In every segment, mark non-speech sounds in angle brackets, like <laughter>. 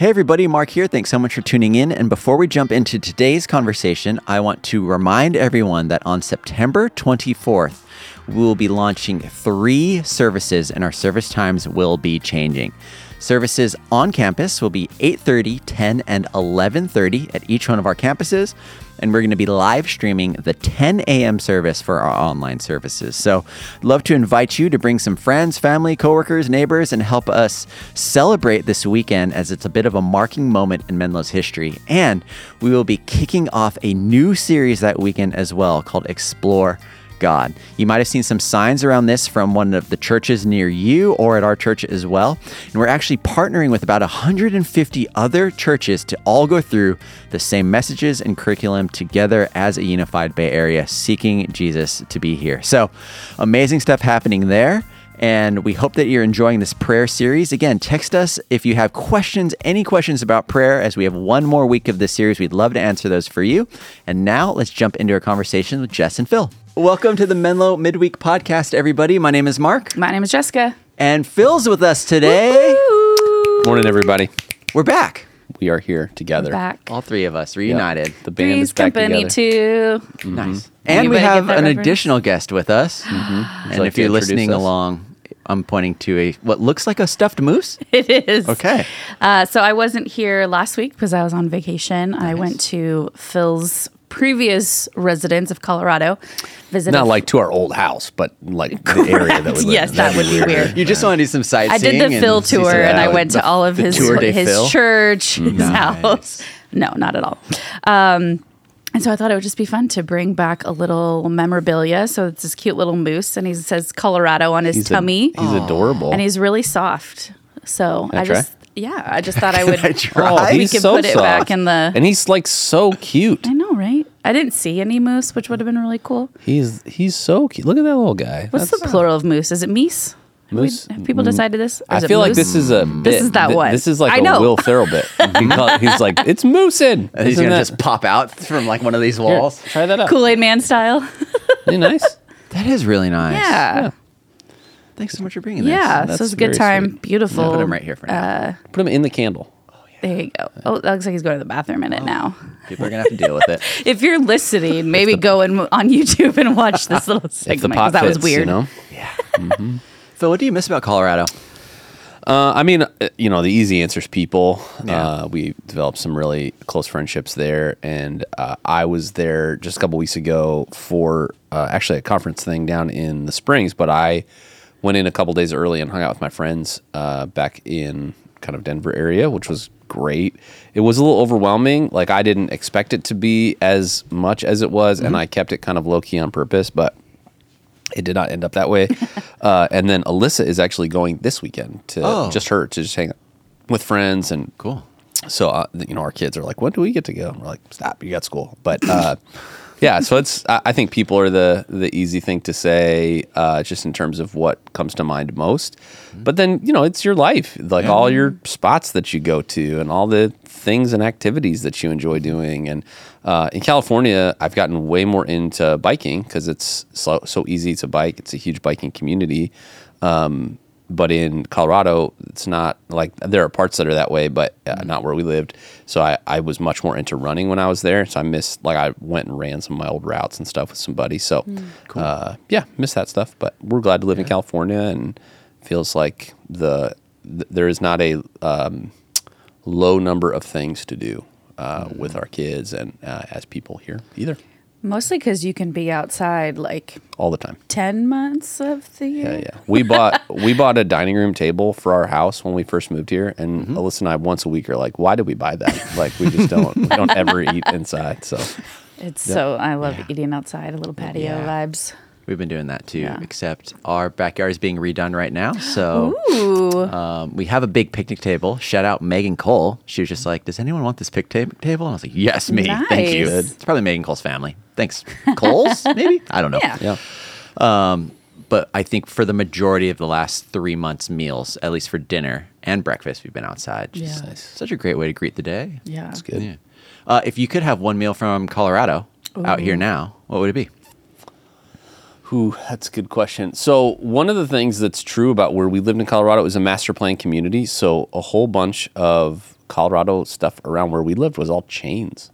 Hey, everybody, Mark here. Thanks so much for tuning in. And before we jump into today's conversation, I want to remind everyone that on September 24th, we will be launching three services and our service times will be changing. Services on campus will be 8:30, 10, and 11:30 at each one of our campuses, and we're going to be live streaming the 10 a.m. service for our online services. So, love to invite you to bring some friends, family, coworkers, neighbors, and help us celebrate this weekend as it's a bit of a marking moment in Menlo's history. And we will be kicking off a new series that weekend as well called Explore God. You might have seen some signs around this from one of the churches near you or at our church as well. And we're actually partnering with about 150 other churches to all go through the same messages and curriculum together as a unified Bay Area, seeking Jesus to be here. So, amazing stuff happening there. And we hope that you're enjoying this prayer series. Again, text us if you have questions, any questions about prayer, as we have one more week of this series. We'd love to answer those for you. And now let's jump into our conversation with Jess and Phil. Welcome to the Menlo Midweek Podcast, everybody. My name is Mark, My name is Jessica. and Phil's with us today. Morning, everybody. We're back, We are here together. Back. all three of us, reunited. The band Three's is back company together. too. Nice. And we Anybody get have an reference? additional guest with us. <gasps> And Mm-hmm. like if you're listening us? along, I'm pointing to a what looks like a stuffed moose. <laughs> It is. Okay. Uh, so I wasn't here last week because I was on vacation. I went to Phil's previous residence of Colorado. Visited. Not like to our old house, but like the <laughs> area that we live Yes, in. that That'd be weird. You just want to do some sightseeing. I did the and Phil tour some- and I went the- to all of his his Phil. church, his Nice. house. No, not at all. Um, and so I thought it would just be fun to bring back a little memorabilia. So it's this cute little moose, and he says Colorado on his He's, a- tummy, he's adorable. and he's really soft. So I I just, yeah, I just thought I <laughs> would. I <laughs> try? oh, we he's could so put it soft. back in the- And he's like so cute. I know, right? I didn't see any moose, which would have been really cool. He's he's so cute. Look at that little guy. What's That's- the plural of moose? Is it meese? Have we- Moose? Have people decided this? Or I is it feel like moose? this is a bit. is that Th- one. This is like I a know. Will Ferrell bit. <laughs> He call- he's like, it's moosin. And he's Isn't gonna that- just pop out from like one of these Here, walls. try that out. Kool Aid Man style. <laughs> Isn't he nice? That is really nice. Yeah. Thanks so much for bringing this. Yeah. So That's it's a good very time. sweet. Beautiful. I'll put him right here for now. Uh, put him in the candle. There you go. Oh, that looks like he's going to the bathroom in it now. People are gonna have to deal with it. <laughs> If you're listening, maybe go and on YouTube and watch this <laughs> little If the segment pot because that was fits, weird. You know? <laughs> Yeah. Phil, what do you miss about Colorado? Uh, I mean, uh, you know, the easy answer is people. Uh, we developed some really close friendships there, and uh, I was there just a couple weeks ago for uh, actually a conference thing down in the Springs. But I went in a couple days early and hung out with my friends uh, back in kind of Denver area, which was great. It was a little overwhelming. Like I didn't expect it to be as much as it was, and I kept it kind of low key on purpose, but it did not end up that way. <laughs> uh, and then Alyssa is actually going this weekend to Oh. just her to just hang out with friends and Cool. So uh, you know our kids are like, when do we get to go? And we're like, stop, you got school. But uh, <laughs> yeah, so it's I, I think people are the the easy thing to say, uh, just in terms of what comes to mind most. But then you know it's your life, like all your spots that you go to and all the things and activities that you enjoy doing. And uh, in California, I've gotten way more into biking because it's so so easy to bike. It's a huge biking community. Um, but in Colorado, it's not like there are parts that are that way, but uh, not where we lived. So I, I was much more into running when I was there. So I missed like I went and ran some of my old routes and stuff with some buddies. So uh, yeah, miss that stuff. But we're glad to live in California and feels like the th- there is not a um, low number of things to do uh, with our kids and uh, as people here either Mostly because you can be outside like all the time. 10 months of the year. Yeah, yeah. We bought <laughs> we bought a dining room table for our house when we first moved here, and Alyssa and I once a week are like, "Why did we buy that? Like, we just don't we don't ever <laughs> eat inside." So It's so, I love eating outside, a little patio Yeah. vibes. We've been doing that too, Yeah. except our backyard is being redone right now. So um, we have a big picnic table. Shout out Megan Cole. She was just like, "Does anyone want this picnic table?" And I was like, "Yes, me. Thank you." It's probably Megan Cole's family. Thanks, Cole's <laughs> maybe. I don't know. Yeah. yeah, But I think for the majority of the last three months' meals, at least for dinner and breakfast, we've been outside. Just Yeah. Such a great way to greet the day. Yeah. it's good. Yeah. Uh, if you could have one meal from Colorado out here now, what would it be? Ooh, that's a good question. So one of the things that's true about where we lived in Colorado is a master plan community. So a whole bunch of Colorado stuff around where we lived was all chains.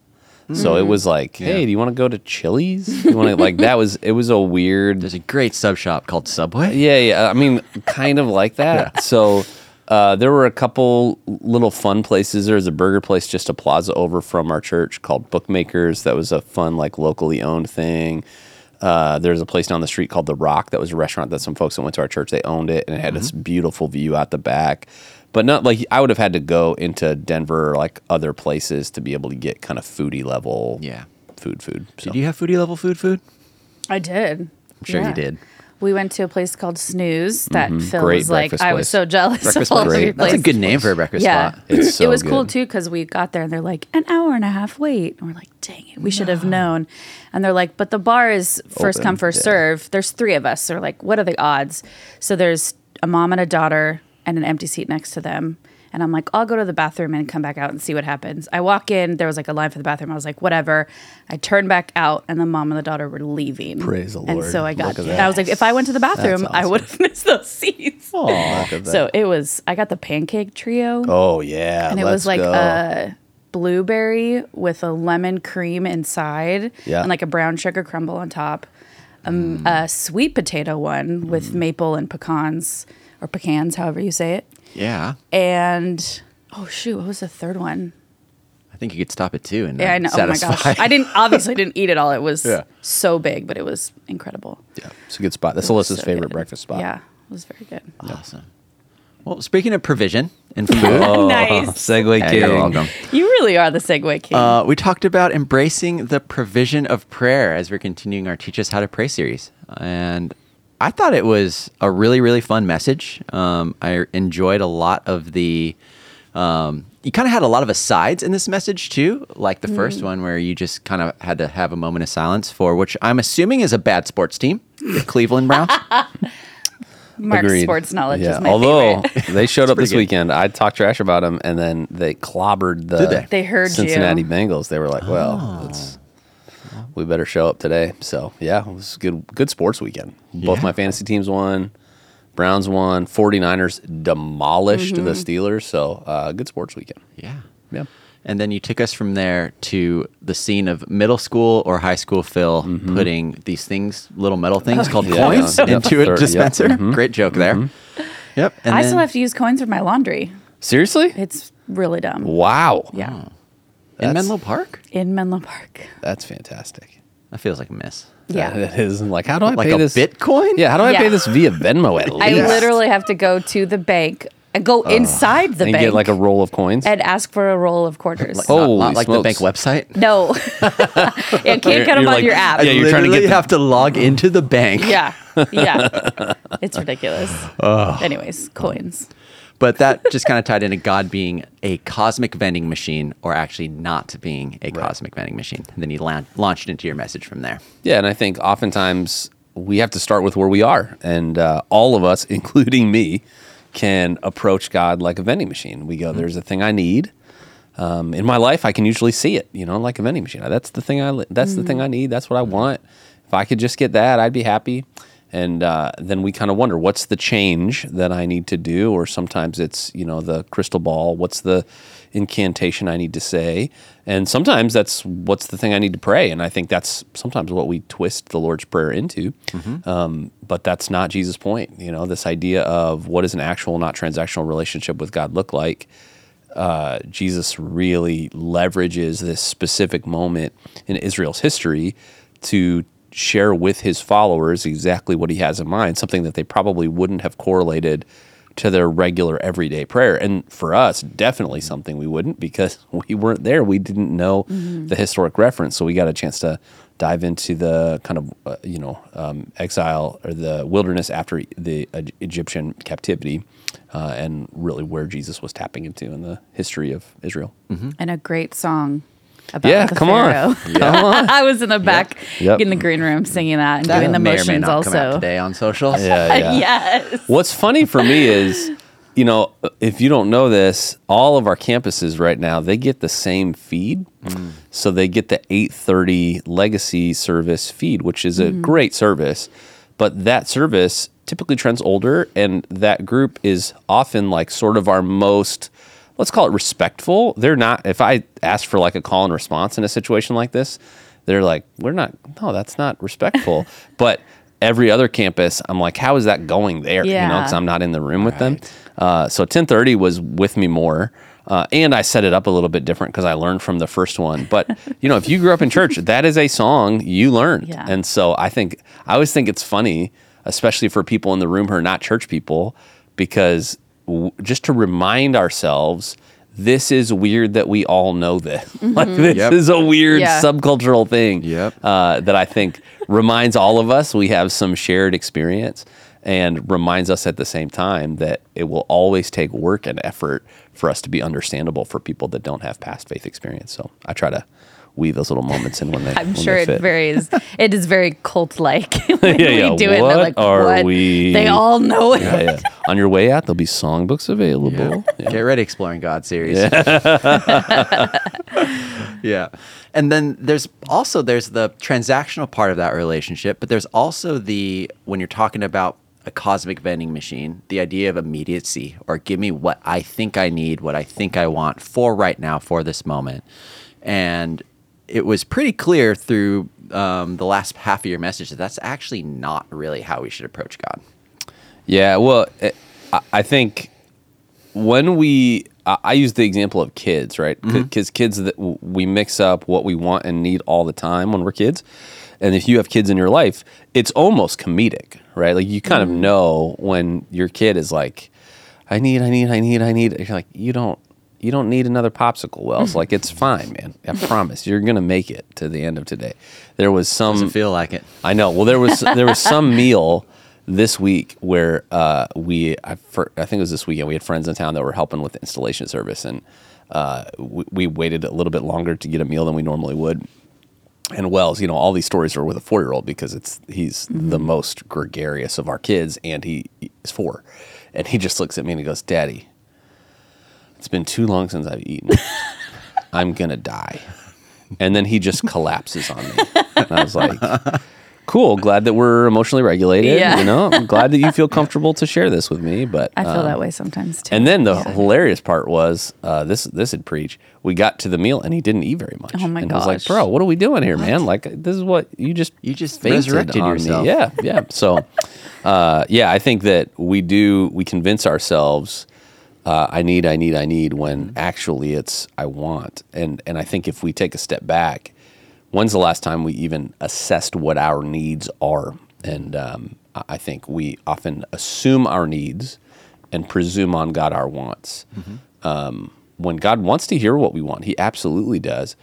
So it was like, hey, do you want to go to Chili's? You want to like that was it was a weird There's a great sub shop called Subway. Yeah, yeah. I mean, kind of like that. So uh, there were a couple little fun places. There was a burger place just a plaza over from our church called Bookmakers. That was a fun, like locally owned thing. Uh, there's a place down the street called The Rock that was a restaurant that some folks that went to our church they owned it and it had this beautiful view out the back. But not like I would have had to go into Denver or like other places to be able to get kind of foodie level Yeah. food food. So. Did you have foodie level food food? I did. I'm sure you did. We went to a place called Snooze that Phil Mm-hmm. Great was like, breakfast I was so jealous Breakfast of all place. of Great. That's a good name for a breakfast Yeah, spot. <laughs> It's so it was cool too because we got there and they're like an hour and a half wait, and we're like, dang it, we should have known. And they're like, but the bar is first Open, come first yeah. serve. There's three of us. They're like, what are the odds? So there's a mom and a daughter and an empty seat next to them. And I'm like, I'll go to the bathroom and come back out and see what happens. I walk in, there was like a line for the bathroom. I was like, whatever. I turned back out, and the mom and the daughter were leaving. Praise the Lord. And so I got, Look at that. I was like, if I went to the bathroom, I awesome. would have <laughs> missed those seats. Look at that. So it was, I got the pancake trio oh yeah, and it let's was like go. a blueberry with a lemon cream inside Yeah. and like a brown sugar crumble on top um, a sweet potato one with maple and pecans or pecans however you say it Yeah. and oh shoot what was the third one I think you could stop it too and yeah i know oh my satisfy. gosh i didn't obviously didn't eat it all it was Yeah. so big but it was incredible Yeah, it's a good spot. That's It Alyssa's so favorite good. breakfast spot. yeah it was very good Awesome. Well, speaking of provision and <laughs> food, nice Segue Yeah, you're welcome. you really are the segue king Uh, we talked about embracing the provision of prayer as we're continuing our Teach Us How to Pray series. And I thought it was a really, really fun message. Um, I enjoyed a lot of the. Um, you kind of had a lot of asides in this message too, like the first one where you just kind of had to have a moment of silence for, which I'm assuming is a bad sports team, the Cleveland Browns. <laughs> mark's Agreed. sports knowledge Yeah. is my Although favorite <laughs> they showed up this good. weekend, I talked trash about them, and then they clobbered the they? They heard you. Cincinnati Bengals. They were like, "Well, Oh. Let's, we better show up today." So yeah, it was a good good sports weekend. Both Yeah. my fantasy teams won. Browns won. 49ers demolished Mm-hmm. the Steelers. So uh, good sports weekend. yeah. Yeah. And then you took us from there to the scene of middle school or high school Phil putting these things, little metal things <laughs> called Mm-hmm. Yeah, coins, yeah. Yep. into a Third- yep. dispenser. Mhm. Great joke there. Yep. And i then- still have to use coins for my laundry Seriously? It's really dumb. Wow. Yeah. In Menlo Park. In Menlo Park. That's fantastic. That feels like a miss. Yeah. It is like how do I Like pay a this Bitcoin? Yeah, how do I Yeah. pay this via Venmo at <laughs> least? I literally have to go to the bank and go inside the and bank get like a roll of coins. and ask for a roll of quarters. Not- Holy not, like the bank website. no. <laughs> you can't get them on like- your app. Yeah, you're trying to get Literally the- have to log into the bank. yeah. Yeah. <laughs> It's ridiculous. Anyways, coins. But that just kind of tied into God being a cosmic vending machine or actually not being a cosmic vending machine. And then you lan- launched into your message from there. Yeah, and I think oftentimes we have to start with where we are, and uh, all of us, <laughs> including me, can approach God like a vending machine. We go, "There's a thing I need." Um, in my life, I can usually see it, you know, like a vending machine. That's the thing I. That's the thing I need. That's what I want. If I could just get that, I'd be happy. And uh, then we kind of wonder, what's the change that I need to do? Or sometimes it's, you know, the crystal ball. What's the incantation I need to say? And sometimes that's what's the thing I need to pray. And I think that's sometimes what we twist the Lord's Prayer into. Um, but that's not Jesus' point. You know, this idea of what does an actual, not transactional relationship with God look like? uh, Jesus really leverages this specific moment in Israel's history to share with his followers exactly what he has in mind, something that they probably wouldn't have correlated to their regular everyday prayer. And for us, definitely something we wouldn't because <laughs> we weren't there. We didn't know the historic reference. So we got a chance to dive into the kind of, uh, you know, um, exile or the wilderness after the uh, Egyptian captivity uh, and really where Jesus was tapping into in the history of Israel. And a great song about Yeah, the come on. Pharaoh. <laughs> I was in the back Yep. in the green room singing that and That doing the may or may motions not come out also. today on social. <laughs> Yeah, yeah. yes. What's funny for me is, you know, if you don't know this, all of our campuses right now they get the same feed, mm. so they get the eight thirty legacy service feed, which is a mm-hmm. great service. but that service typically trends older, and that group is often like sort of our most let's call it respectful. They're not. If I ask for like a call and response in a situation like this, they're like, "We're not. No, that's not respectful." <laughs> but every other campus, I'm like, "How is that going there?" You know, because I'm not in the room with them. Uh, so 10:30 was with me more. Uh, and I set it up a little bit different because I learned from the first one. But <laughs> you know, if you grew up in church, that is a song you learned, Yeah. and so I think I always think it's funny, especially for people in the room who are not church people, because w- just to remind ourselves, this is weird that we all know this. <laughs> like this Yep. is a weird Yeah. subcultural thing. Yep. Uh, that I think reminds all of us we have some shared experience, and reminds us at the same time that it will always take work and effort for us to be understandable for people that don't have past faith experience. So I try to weave those little moments in when they. <laughs> I'm when sure they it fit. varies. It is very cult like <laughs> <laughs> when Yeah, we yeah. do it. What they're like, are what? we- They all know it. Yeah, yeah. On your way out, there'll be songbooks available. Yeah. Get ready, Exploring God series. Yeah. And then there's also there's the transactional part of that relationship, but there's also the when you're talking about a cosmic vending machine, the idea of immediacy or give me what I think I need, what I think I want for right now, for this moment. And it was pretty clear through um, the last half of your message that that's actually not really how we should approach God. Yeah, well, eh, I- I think when we, I I use the example of kids, right? Because kids that we mix up what we want and need all the time when we're kids, and if you have kids in your life, it's almost comedic, right? Like you kind of know when your kid is like, "I need, I need, I need, I need." You're like, you don't. You don't need another popsicle, Wells. Like it's fine, man. I promise you're gonna make it to the end of today. There was some Doesn't feel like it. I know. Well, there was there was some meal this week where uh, we I, for, I think it was this weekend we had friends in town that were helping with the installation service and uh, we, we waited a little bit longer to get a meal than we normally would. And Wells, you know, all these stories are with a four year old because it's he's the most gregarious of our kids and he is four, and he just looks at me and he goes, "Daddy, it's been too long since I've eaten. <laughs> I'm gonna die." And then he just collapses on me. And I was like, cool. Glad that we're emotionally regulated. Yeah. You know, I'm glad that you feel comfortable to share this with me. But I feel um, that way sometimes too. And then the Yeah. hilarious part was uh, this. This had preach. We got to the meal and he didn't eat very much. Oh my and I was like, bro, what are we doing here, man? Like, this is what you just You just fainted resurrected yourself. Me. Yeah, yeah. So, uh, yeah, I think that we do. We convince ourselves. Uh, I need, I need, I need. When actually it's I want. And and I think if we take a step back, when's the last time we even assessed what our needs are? And um, I think we often assume our needs and presume on God our wants. Um, when God wants to hear what we want, He absolutely does.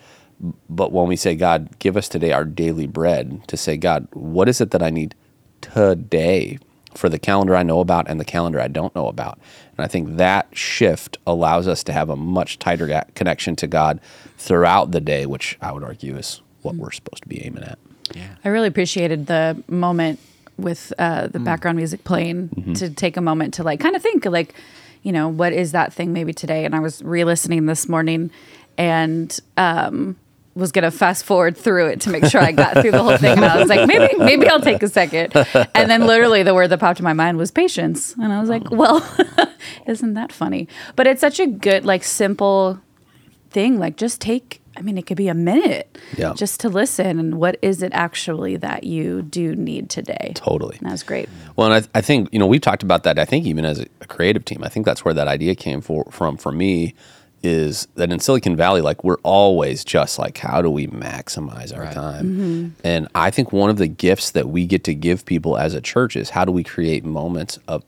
But when we say, God, give us today our daily bread, to say, God, what is it that I need today for the calendar I know about and the calendar I don't know about? And I think that shift allows us to have a much tighter connection to God throughout the day, which I would argue is what we're supposed to be aiming at. Yeah. I really appreciated the moment with uh, the background music playing to take a moment to like kind of think like, you know, what is that thing maybe today? And I was re-listening this morning and um, was gonna fast forward through it to make sure I got through the whole thing. And I was like, maybe maybe I'll take a second. And then literally the word that popped in my mind was patience. And I was like, oh. well, <laughs> isn't that funny? But it's such a good like simple thing. Like just take. I mean, it could be a minute Yeah. just to listen. And what is it actually that you do need today? Totally. And that was great. Well, and I, I think you know we've talked about that. I think even as a, a creative team, I think that's where that idea came for, from for me. Is that in Silicon Valley, like we're always just like, how do we maximize our time? Mm-hmm. And I think one of the gifts that we get to give people as a church is how do we create moments of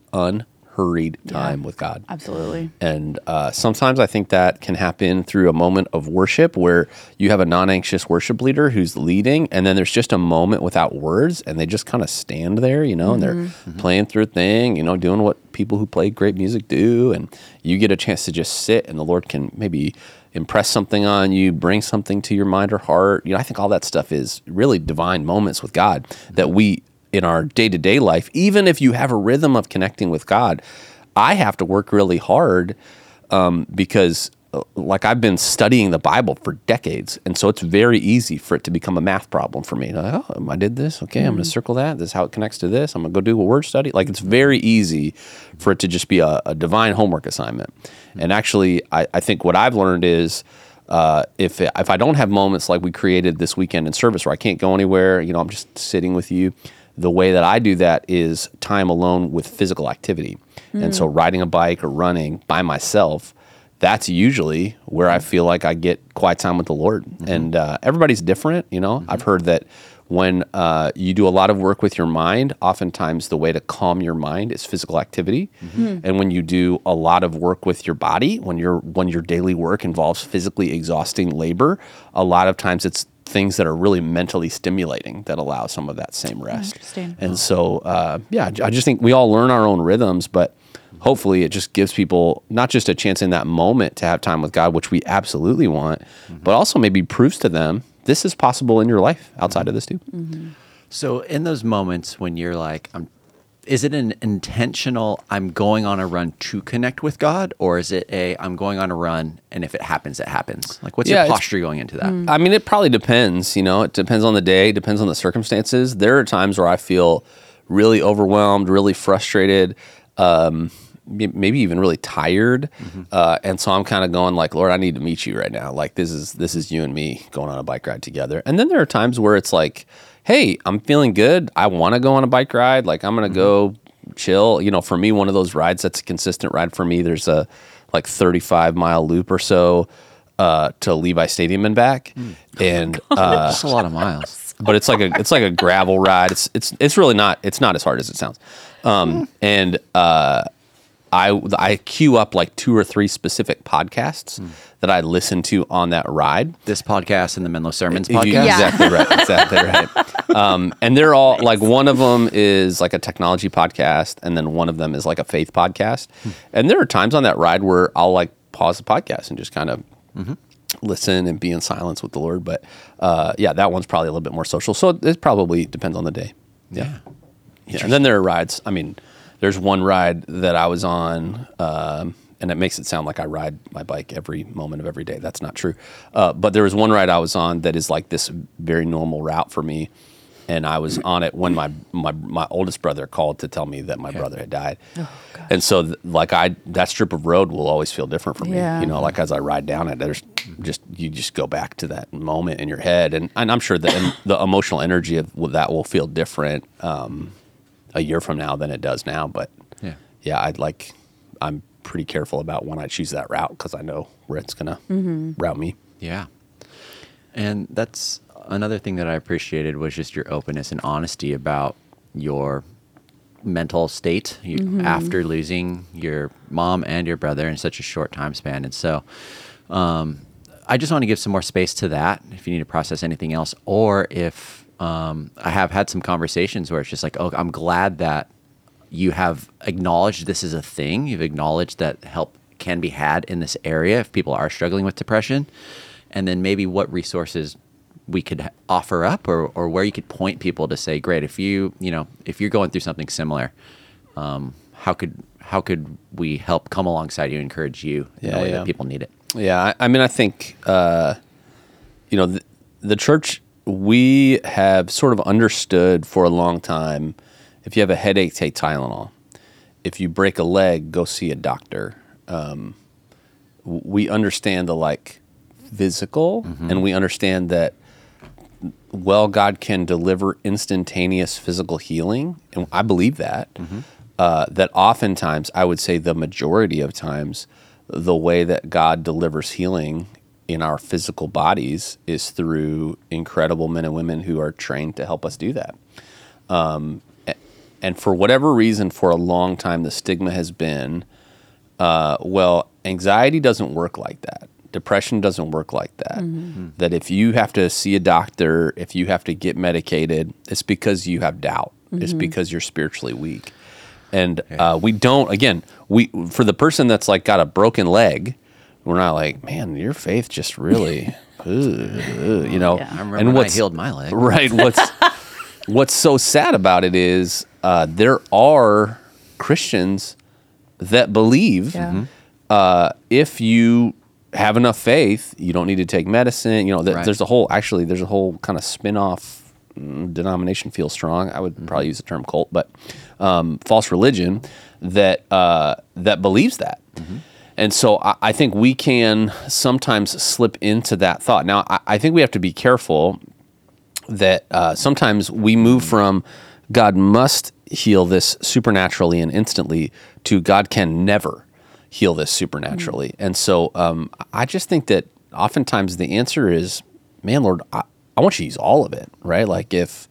unhurried time with God? Absolutely. And uh, sometimes I think that can happen through a moment of worship where you have a non anxious worship leader who's leading, and then there's just a moment without words, and they just kind of stand there, you know, and they're mm-hmm. Mm-hmm. playing through a thing, you know, doing what people who play great music do. And you get a chance to just sit, and the Lord can maybe impress something on you, bring something to your mind or heart. You know, I think all that stuff is really divine moments with God that mm-hmm. we in our day to day life, even if you have a rhythm of connecting with God, I have to work really hard um, because like I've been studying the Bible for decades, and so it's very easy for it to become a math problem for me. Like, oh, I did this. Okay, I'm going to circle that. This is how it connects to this. I'm going to go do a word study. Like it's very easy for it to just be a, a divine homework assignment. And actually, I, I think what I've learned is uh, if if I don't have moments like we created this weekend in service where I can't go anywhere, you know, I'm just sitting with you. The way that I do that is time alone with physical activity, and so mm. riding a bike or running by myself. That's usually where I feel like I get quiet time with the Lord, mm-hmm. and uh, everybody's different. You know, I've mm-hmm. heard that when uh, you do a lot of work with your mind, oftentimes the way to calm your mind is physical activity. Mm-hmm. Hmm. And when you do a lot of work with your body, when your when your daily work involves physically exhausting labor, a lot of times it's things that are really mentally stimulating that allow some of that same rest. Interesting. And so, uh, yeah, I just think we all learn our own rhythms, but hopefully it just gives people not just a chance in that moment to have time with God, which we absolutely want, but also maybe proves to them this is possible in your life outside of this too. So in those moments when you're like, I'm, is it an intentional? I'm going on a run to connect with God, or is it a I'm going on a run and if it happens, it happens? Like, what's Yeah, your posture going into that? I mean, it probably depends. You know, it depends on the day, depends on the circumstances. There are times where I feel really overwhelmed, really frustrated, um, maybe even really tired, uh, and so I'm kind of going like, Lord, I need to meet you right now. Like this is this is you and me going on a bike ride together. And then there are times where it's like, Hey, I'm feeling good. I want to go on a bike ride. Like I'm gonna go chill. You know, for me, one of those rides that's a consistent ride for me. There's a like 35 mile loop or so uh, to Levi Stadium and back, and uh, That's a lot of miles. <laughs> but it's like a it's like a gravel ride. It's it's it's really not it's not as hard as it sounds. Um, and uh, I I queue up like two or three specific podcasts that I listen to on that ride. This podcast and the Menlo Sermons podcast. Yeah. Exactly right. Exactly right. <laughs> Um, and they're all like one of them is like a technology podcast, and then one of them is like a faith podcast. And there are times on that ride where I'll like pause the podcast and just kind of listen and be in silence with the Lord. But uh, yeah, that one's probably a little bit more social. So it probably depends on the day. Yeah. Yeah. And then there are rides. I mean, there's one ride that I was on, um, and it makes it sound like I ride my bike every moment of every day. That's not true. Uh, but there was one ride I was on that is like this very normal route for me. And I was on it when my, my, my oldest brother called to tell me that my brother had died. and so, th- like, I that strip of road will always feel different for me. Yeah. You know, like as I ride down it, there's just you just go back to that moment in your head, and, and I'm sure that the emotional energy of that will feel different um, a year from now than it does now. But Yeah. yeah, I'd like I'm pretty careful about when I choose that route because I know where it's gonna route me. Yeah. And that's another thing that I appreciated was just your openness and honesty about your mental state you, after losing your mom and your brother in such a short time span. And so um, I just want to give some more space to that if you need to process anything else, or if um, I have had some conversations where it's just like, oh, I'm glad that you have acknowledged this is a thing. You've acknowledged that help can be had in this area if people are struggling with depression. And then maybe what resources we could offer up or, or where you could point people to say, great, if you, you know, if you're going through something similar, um, how could, how could we help come alongside you, encourage you in Yeah, a way yeah. that people need it? Yeah, I, I mean, I think uh, you know the, the church. We have sort of understood for a long time. If you have a headache, take Tylenol. If you break a leg, go see a doctor. Um, we understand the like physical, and we understand that well, God can deliver instantaneous physical healing, and I believe that. Uh, that oftentimes, I would say the majority of times, the way that God delivers healing in our physical bodies is through incredible men and women who are trained to help us do that. Um, and for whatever reason, for a long time, the stigma has been uh, well, anxiety doesn't work like that. Depression doesn't work like that. That if you have to see a doctor, if you have to get medicated, it's because you have doubt. It's because you're spiritually weak. And uh, we don't. Again, we for the person that's like got a broken leg, we're not like, man, your faith just really, ugh," <laughs> you know. Yeah. I remember when I healed my leg. Right. What's <laughs> what's so sad about it is uh, there are Christians that believe Yeah. Mhm. uh, if you have enough faith, you don't need to take medicine. You know, th- Right. there's a whole actually there's a whole kind of spin off denomination feels strong. I would probably use the term cult, but um, false religion that uh, that believes that. And so I, I think we can sometimes slip into that thought. Now I, I think we have to be careful that uh, sometimes we move from God must heal this supernaturally and instantly to God can never heal this supernaturally. And so um, I just think that oftentimes the answer is, man, Lord, I, I want you to use all of it, right? Like if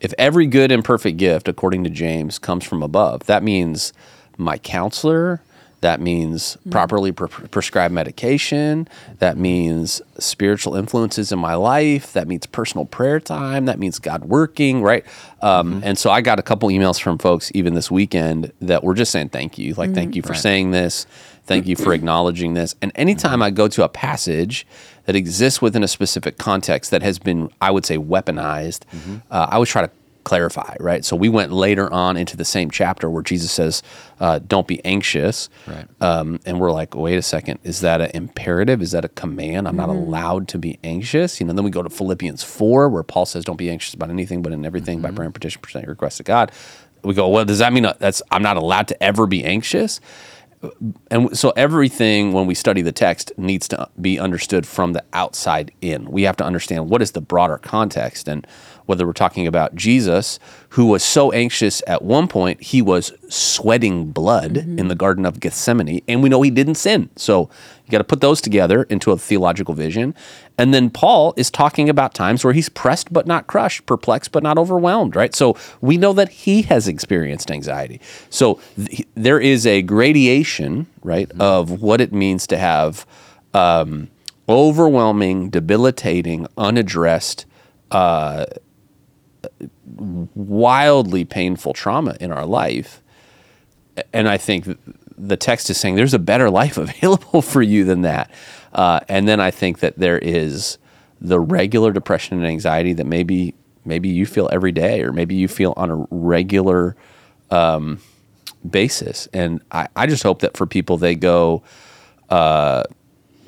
if every good and perfect gift, according to James, comes from above, that means my counselor. That means mm-hmm. properly pre- prescribed medication. That means spiritual influences in my life. That means personal prayer time. That means God working, right? Um, mm-hmm. And so I got a couple emails from folks even this weekend that were just saying thank you. Like, thank mm-hmm. you for saying this. Thank you for <clears throat> acknowledging this. And anytime I go to a passage that exists within a specific context that has been, I would say, weaponized, uh, I always try to clarify, right? So we went later on into the same chapter where Jesus says, uh, "Don't be anxious," Right. Um, and we're like, "Wait a second, is that an imperative? Is that a command? I'm not allowed to be anxious." You know. Then we go to Philippians four, where Paul says, "Don't be anxious about anything, but in everything by prayer and petition, present your request to God." We go, "Well, does that mean that's I'm not allowed to ever be anxious?" and so everything when we study the text needs to be understood from the outside in. We have to understand what is the broader context and whether we're talking about Jesus who was so anxious at one point he was sweating blood in the garden of Gethsemane and we know he didn't sin. So you got to put those together into a theological vision. And then Paul is talking about times where he's pressed but not crushed, perplexed but not overwhelmed, right? So we know that he has experienced anxiety. So th- there is a gradation, right, of what it means to have um, overwhelming, debilitating, unaddressed, uh, wildly painful trauma in our life. And I think the text is saying there's a better life <laughs> available for you than that. Uh, and then I think that there is the regular depression and anxiety that maybe maybe you feel every day, or maybe you feel on a regular um, basis. And I, I just hope that for people they go, uh,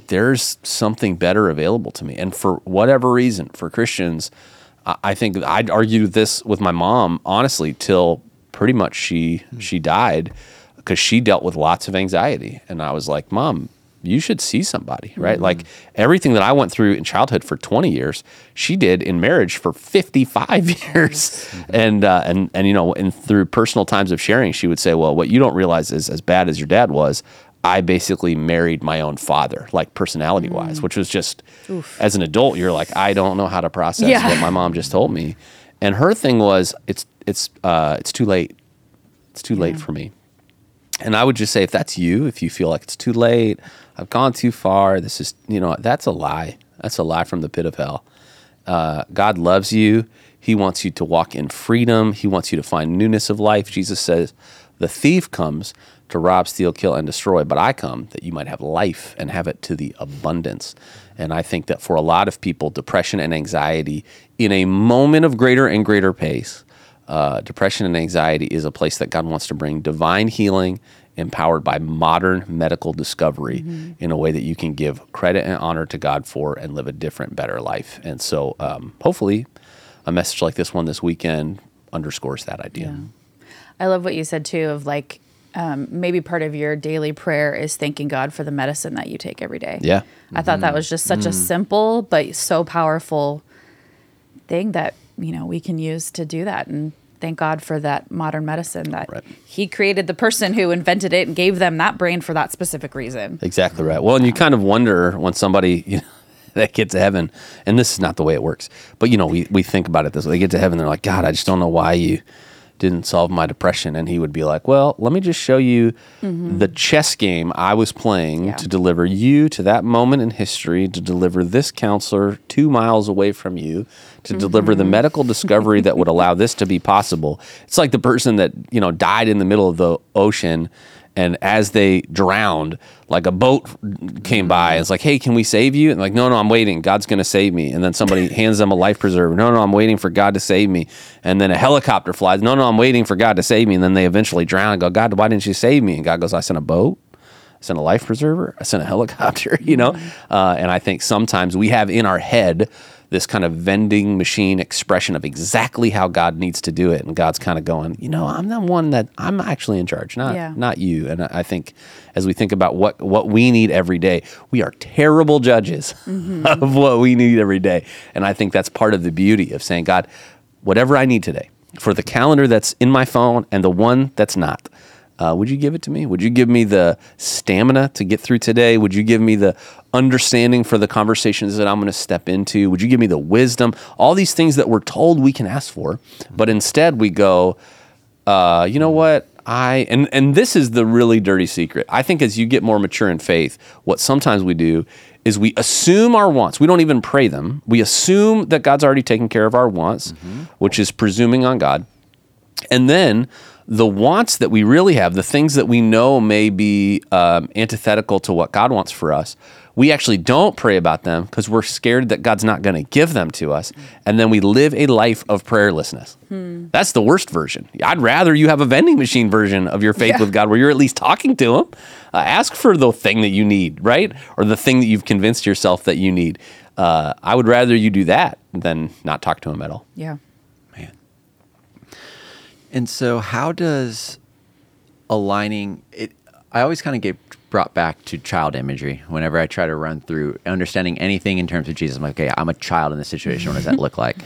there's something better available to me. And for whatever reason, for Christians, I think I'd argue this with my mom honestly till pretty much she hmm. she died because she dealt with lots of anxiety, and I was like, Mom, you should see somebody, right? Hmm. Like everything that I went through in childhood for 20 years, she did in marriage for 55 <laughs> years, mm-hmm. and uh, and and you know, and through personal times of sharing, she would say, Well, what you don't realize is as bad as your dad was. I basically married my own father, like personality wise, which was just as an adult, you're like, I don't know how to process Yeah. what my mom just told me. And her thing was, it's it's uh, it's too late. It's too late for me. And I would just say, if that's you, if you feel like it's too late, I've gone too far. This is, you know, that's a lie. That's a lie from the pit of hell. Uh, God loves you. He wants you to walk in freedom. He wants you to find newness of life. Jesus says, The thief comes to rob, steal, kill, and destroy, but I come that you might have life and have it to the abundance. And I think that for a lot of people, depression and anxiety, in a moment of greater and greater pace, uh, depression and anxiety is a place that God wants to bring divine healing empowered by modern medical discovery in a way that you can give credit and honor to God for and live a different, better life. And so, um, hopefully, a message like this one this weekend underscores that idea. I love what you said too of like um, maybe part of your daily prayer is thanking God for the medicine that you take every day. Yeah. I thought that was just such a simple but so powerful thing that you know we can use to do that and thank God for that modern medicine that Right. he created the person who invented it and gave them that brain for that specific reason. Exactly right. Well, and you kind of wonder when somebody, <laughs> you know, that gets to heaven, and this is not the way it works, but you know, we, we think about it this way. They get to heaven, they're like, God, I just don't know why you didn't solve my depression. And he would be like, Well, let me just show you mm-hmm. the chess game I was playing Yeah. to deliver you to that moment in history, to deliver this counselor two miles away from you, to deliver the mm-hmm. medical discovery that would allow this to be possible. It's like the person that, you know, died in the middle of the ocean and as they drowned, like a boat came by it's like, hey, can we save you? And like, no, no, I'm waiting. God's going to save me. And then somebody <laughs> hands them a life preserver. No, no, I'm waiting for God to save me. And then a helicopter flies. No, no, I'm waiting for God to save me. And then they eventually drown and go, God, why didn't you save me? And God goes, I sent a boat. Sent a life preserver, I sent a <laughs> helicopter, you know? Uh, and I think sometimes we have in our head this kind of vending machine expression of exactly how God needs to do it. And God's kind of going, you know, I'm the one that I'm actually in charge, not, Yeah. not you. And I I think as we think about what, what we need every day, we are terrible judges <laughs> of what we need every day. And I think that's part of the beauty of saying, God, whatever I need today for the calendar that's in my phone and the one that's not. Uh, would you give it to me? Would you give me the stamina to get through today? Would you give me the understanding for the conversations that I'm going to step into? Would you give me the wisdom? All these things that we're told we can ask for, but instead we go, uh, you know what? I and and this is the really dirty secret. I think as you get more mature in faith, what sometimes we do is we assume our wants. We don't even pray them. We assume that God's already taken care of our wants, which is presuming on God. And then the wants that we really have, the things that we know may be um, antithetical to what God wants for us, we actually don't pray about them because we're scared that God's not going to give them to us. And then we live a life of prayerlessness. That's the worst version. I'd rather you have a vending machine version of your faith Yeah. with God where you're at least talking to Him. Uh, ask for the thing that you need, right? Or the thing that you've convinced yourself that you need. Uh, I would rather you do that than not talk to Him at all. Yeah. And so, how does aligning it? I always kind of get brought back to child imagery whenever I try to run through understanding anything in terms of Jesus. I'm like, okay, I'm a child in this situation. What does that look like?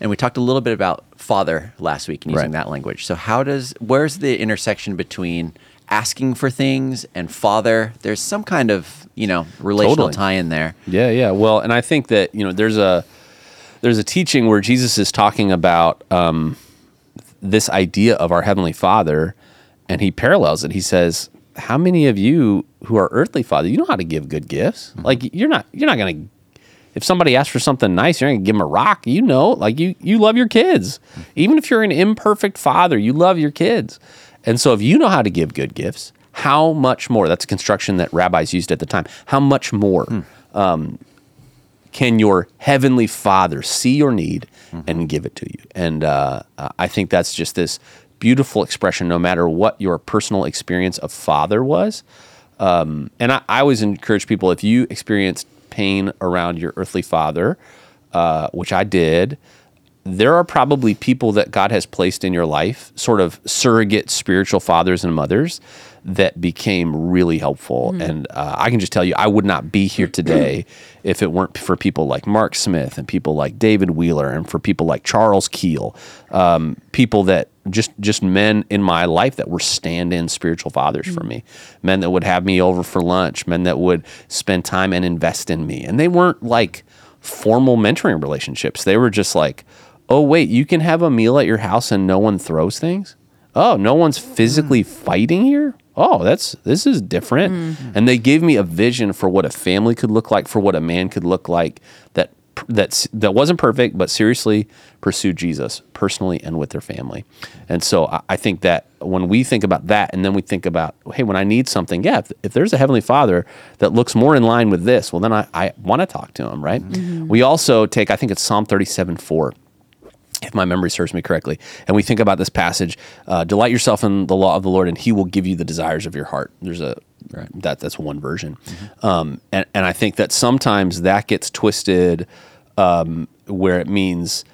And we talked a little bit about father last week and using Right. that language. So, how does where's the intersection between asking for things and father? There's some kind of you know relational Totally. tie in there. Yeah, yeah. Well, and I think that you know there's a there's a teaching where Jesus is talking about um, this idea of our heavenly Father, and he parallels it. He says, "How many of you who are earthly father, you know how to give good gifts? Mm-hmm. Like you're not you're not to." If somebody asks for something nice, you're gonna give them a rock. You know, like you you love your kids, mm-hmm. even if you're an imperfect father, you love your kids. And so, if you know how to give good gifts, how much more? That's a construction that rabbis used at the time. How much more hmm. um, can your heavenly father see your need and give it to you? And uh, i think that's just this beautiful expression no matter what your personal experience of father was. Um, and I, I always encourage people if you experienced pain around your earthly father uh, which i did there are probably people that God has placed in your life, sort of surrogate spiritual fathers and mothers, that became really helpful. And uh, I can just tell you, I would not be here today <clears throat> if it weren't for people like Mark Smith and people like David Wheeler and for people like Charles Keel, um, people that just just men in my life that were stand-in spiritual fathers for me, men that would have me over for lunch, men that would spend time and invest in me, and they weren't like formal mentoring relationships. They were just like, oh, wait, you can have a meal at your house and no one throws things? Oh, no one's physically fighting here? Oh, that's this is different. Mm-hmm. And they gave me a vision for what a family could look like, for what a man could look like that that's that wasn't perfect, but seriously pursued Jesus personally and with their family. And so I, I think that when we think about that, and then we think about, hey, when I need something, yeah, if, if there's a heavenly Father that looks more in line with this, well, then I, I want to talk to him, right? Mm-hmm. We also take, I think it's Psalm 37 4 if my memory serves me correctly. And we think about this passage: uh, "Delight yourself in the law of the Lord, and He will give you the desires of your heart." There's a that that's one version, um, and and I think that sometimes that gets twisted, um, where it means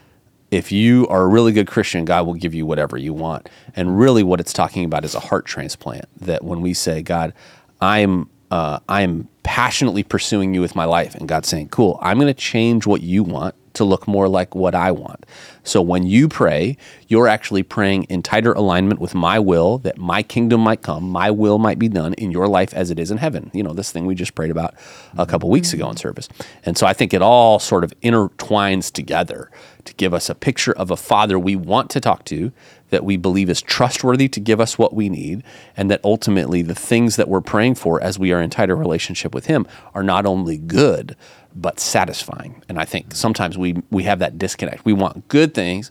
if you are a really good Christian, God will give you whatever you want. And really, what it's talking about is a heart transplant. That when we say, God, I'm uh, I'm passionately pursuing you with my life, and God's saying, Cool, I'm going to change what you want to look more like what I want. So when you pray, you're actually praying in tighter alignment with my will, that my kingdom might come, my will might be done in your life as it is in heaven. You know, this thing we just prayed about a couple weeks ago in service. And so I think it all sort of intertwines together to give us a picture of a father we want to talk to, that we believe is trustworthy to give us what we need, and that ultimately the things that we're praying for as we are in tighter relationship with him are not only good, but satisfying. And I think sometimes we we have that disconnect. We want good things,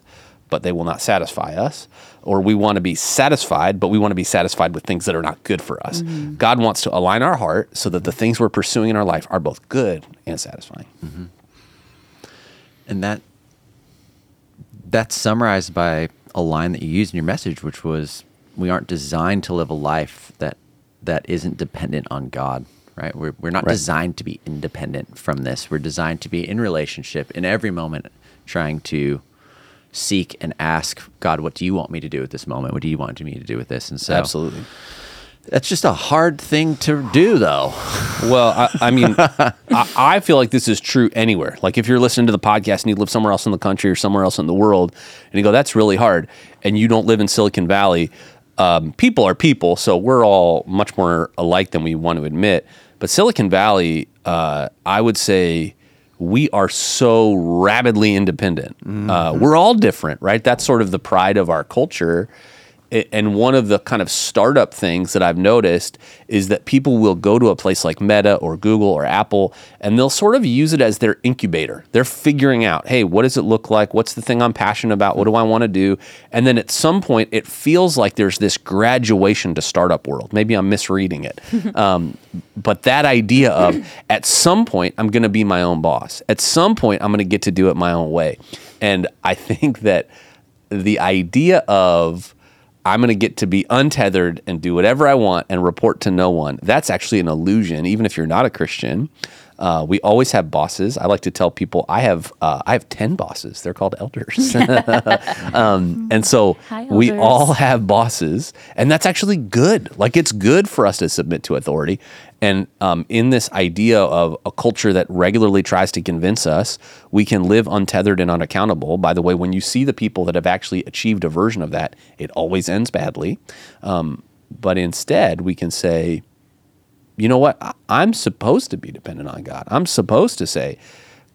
but they will not satisfy us. Or we want to be satisfied, but we want to be satisfied with things that are not good for us. Mm-hmm. God wants to align our heart so that the things we're pursuing in our life are both good and satisfying. Mm-hmm. and that that's summarized by a line that you used in your message which was we aren't designed to live a life that that isn't dependent on God, right? We're, we're not Right. designed to be independent from this. We're designed to be in relationship in every moment, trying to seek and ask God, what do you want me to do at this moment? What do you want me to do with this? And so Absolutely. That's just a hard thing to do, though. Well, I, I mean, <laughs> I, I feel like this is true anywhere. Like if you're listening to the podcast and you live somewhere else in the country or somewhere else in the world, and you go, "That's really hard," and you don't live in Silicon Valley, um, people are people, so we're all much more alike than we want to admit. But Silicon Valley, uh, I would say. We are so rabidly independent. Uh, we're all different, right? That's sort of the pride of our culture. And one of the kind of startup things that I've noticed is that people will go to a place like Meta or Google or Apple and they'll sort of use it as their incubator. They're figuring out, hey, what does it look like? What's the thing I'm passionate about? What do I want to do? And then at some point, it feels like there's this graduation to startup world. Maybe I'm misreading it. <laughs> um, but that idea of at some point, I'm going to be my own boss. At some point, I'm going to get to do it my own way. And I think that the idea of I'm going to get to be untethered and do whatever I want and report to no one. That's actually an illusion, even if you're not a Christian. Uh, we always have bosses. I like to tell people I have uh, I have ten bosses. They're called elders, <laughs> um, and so Hi, we all have bosses, and that's actually good. Like it's good for us to submit to authority. And um, in this idea of a culture that regularly tries to convince us we can live untethered and unaccountable, by the way, when you see the people that have actually achieved a version of that, it always ends badly. Um, but instead, we can say, you know what? I'm supposed to be dependent on God. I'm supposed to say,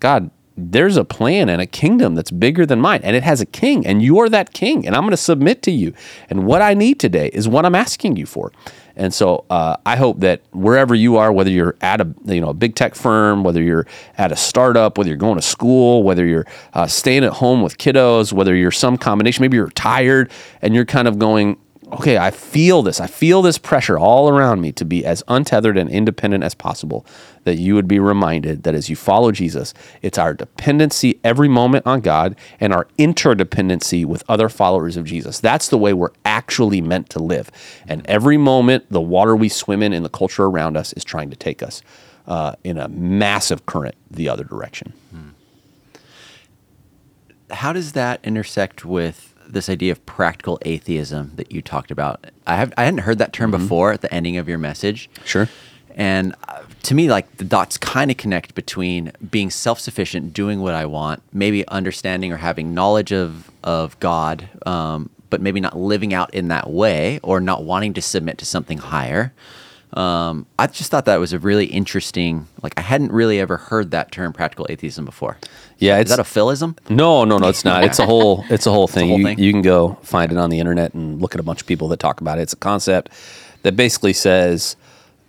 God, there's a plan and a kingdom that's bigger than mine, and it has a king, and you're that king, and I'm going to submit to you. And what I need today is what I'm asking you for. And so uh, I hope that wherever you are, whether you're at a you know a big tech firm, whether you're at a startup, whether you're going to school, whether you're uh, staying at home with kiddos, whether you're some combination, maybe you're tired and you're kind of going, okay, I feel this. I feel this pressure all around me to be as untethered and independent as possible. That you would be reminded that as you follow Jesus, it's our dependency every moment on God and our interdependency with other followers of Jesus. That's the way we're actually meant to live. And every moment, the water we swim in in the culture around us is trying to take us uh, in a massive current the other direction. How does that intersect with this idea of practical atheism that you talked about? I have I hadn't heard that term before at the ending of your message. Sure. And uh, to me, like the dots kind of connect between being self sufficient, doing what I want, maybe understanding or having knowledge of, of God, um, but maybe not living out in that way or not wanting to submit to something higher. Um, I just thought that was a really interesting, like, I hadn't really ever heard that term practical atheism before. Yeah, Is that a philism? No, no, no, it's not. It's a whole it's a whole thing. whole you, thing? you can go find it on the internet and look at a bunch of people that talk about it. It's a concept that basically says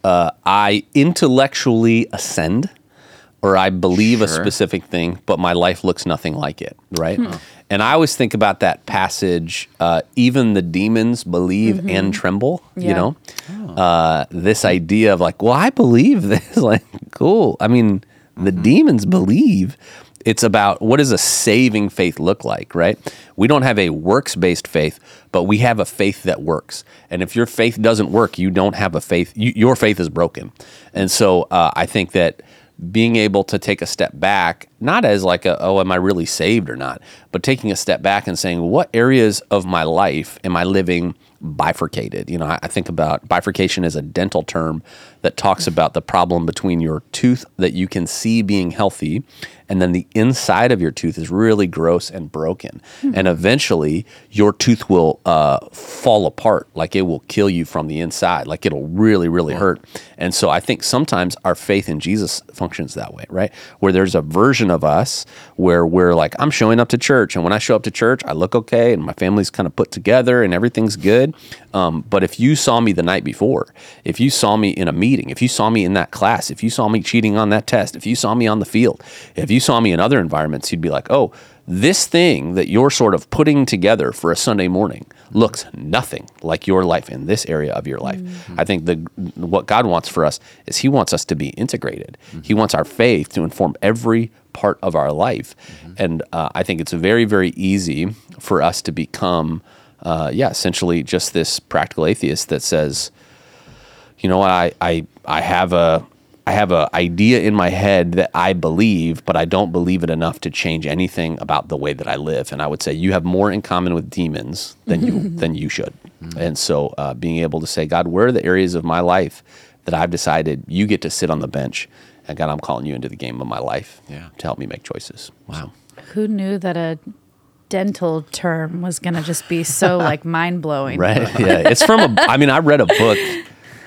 uh, I intellectually ascend or I believe a specific thing, but my life looks nothing like it, right? And I always think about that passage, uh, even the demons believe and tremble, you Yeah. know? Uh, this idea of like, well, I believe <laughs> this. like, cool. I mean, the demons believe. It's about what does a saving faith look like, right? We don't have a works based faith, but we have a faith that works. And if your faith doesn't work, you don't have a faith, you, your faith is broken. And so uh, I think that being able to take a step back, not as like a, oh, am I really saved or not, but taking a step back and saying, what areas of my life am I living bifurcated? You know, I, I think about bifurcation as a dental term that talks about the problem between your tooth that you can see being healthy and then the inside of your tooth is really gross and broken. And eventually your tooth will uh, fall apart, like it will kill you from the inside, like it'll really, really hurt. And so I think sometimes our faith in Jesus functions that way, right? Where there's a version of us where we're like, I'm showing up to church. And when I show up to church, I look okay and my family's kind of put together and everything's good. Um, but if you saw me the night before, if you saw me in a meeting, if you saw me in that class, if you saw me cheating on that test, if you saw me on the field, if you saw me in other environments, you'd be like, oh, this thing that you're sort of putting together for a Sunday morning looks nothing like your life in this area of your life. I think the what God wants for us is He wants us to be integrated. He wants our faith to inform every part of our life, and uh, I think it's very very easy for us to become, uh, yeah, essentially just this practical atheist that says you know what, I I I have a I have an idea in my head that I believe, but I don't believe it enough to change anything about the way that I live. And I would say you have more in common with demons than you <laughs> than you should. And so, uh, being able to say, God, where are the areas of my life that I've decided you get to sit on the bench, and God, I'm calling you into the game of my life Yeah. to help me make choices. Wow. Who knew that a dental term was going to just be so <laughs> like mind blowing? Right. <laughs> Yeah. It's from a, I mean, I read a book.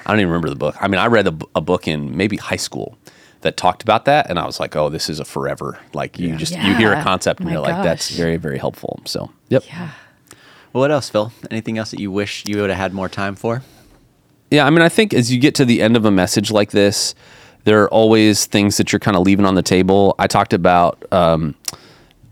I don't even remember the book. I mean, I read a book in maybe high school that talked about that. And I was like, oh, this is a forever. Like you just, you hear a concept and My you're like, that's very, very helpful. So, yep. Yeah. Well, what else, Phil? Anything else that you wish you would have had more time for? Yeah, I mean, I think as you get to the end of a message like this, there are always things that you're kind of leaving on the table. I talked about, um,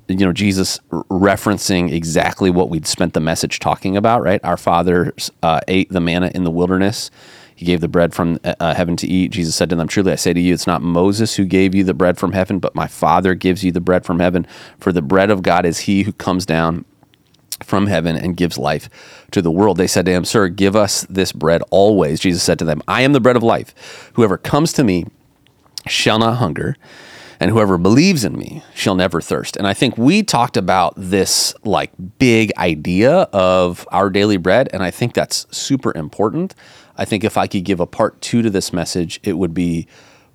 you know, Jesus r- referencing exactly what we'd spent the message talking about, right? Our fathers uh, ate the manna in the wilderness. He gave the bread from uh, heaven to eat. Jesus said to them, Truly I say to you, it's not Moses who gave you the bread from heaven, but my Father gives you the bread from heaven. For the bread of God is he who comes down from heaven and gives life to the world. They said to him, Sir, give us this bread always. Jesus said to them, I am the bread of life. Whoever comes to me shall not hunger, and whoever believes in me shall never thirst. And I think we talked about this like big idea of our daily bread, and I think that's super important. I think if I could give a part two to this message, it would be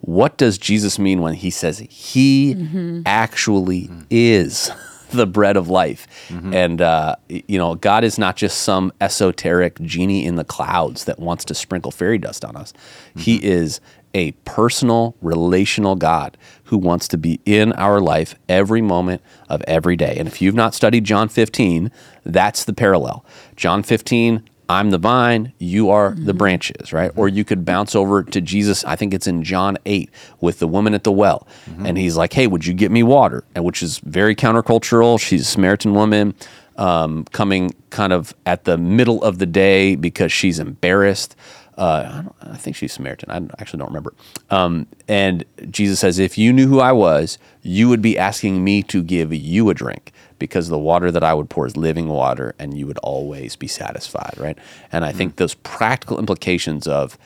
what does Jesus mean when he says he mm-hmm. actually mm-hmm. is <laughs> the bread of life? Mm-hmm. And, uh, you know, God is not just some esoteric genie in the clouds that wants to sprinkle fairy dust on us. He is a personal, relational God who wants to be in our life every moment of every day. And if you've not studied John 15, that's the parallel. John 15, I'm the vine, you are the branches, right? Or you could bounce over to Jesus, I think it's in John 8 with the woman at the well. And he's like, hey, would you get me water? And which is very countercultural. She's a Samaritan woman um, coming kind of at the middle of the day because she's embarrassed. Uh, I, don't, I think she's Samaritan. I actually don't remember. Um, and Jesus says, If you knew who I was, you would be asking me to give you a drink because the water that I would pour is living water and you would always be satisfied, right? And I think those practical implications of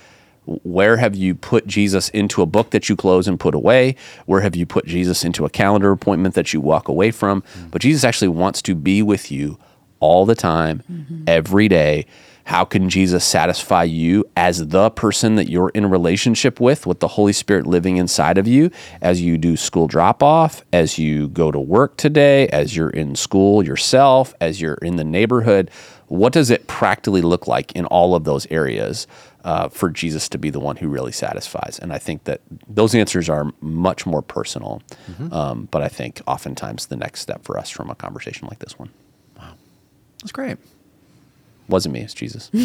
where have you put Jesus into a book that you close and put away? Where have you put Jesus into a calendar appointment that you walk away from? But Jesus actually wants to be with you all the time, every day. How can Jesus satisfy you as the person that you're in relationship with, with the Holy Spirit living inside of you as you do school drop off, as you go to work today, as you're in school yourself, as you're in the neighborhood? What does it practically look like in all of those areas uh, for Jesus to be the one who really satisfies? And I think that those answers are much more personal. Um, but I think oftentimes the next step for us from a conversation like this one Wow. That's great. Wasn't me, it's Jesus. <laughs>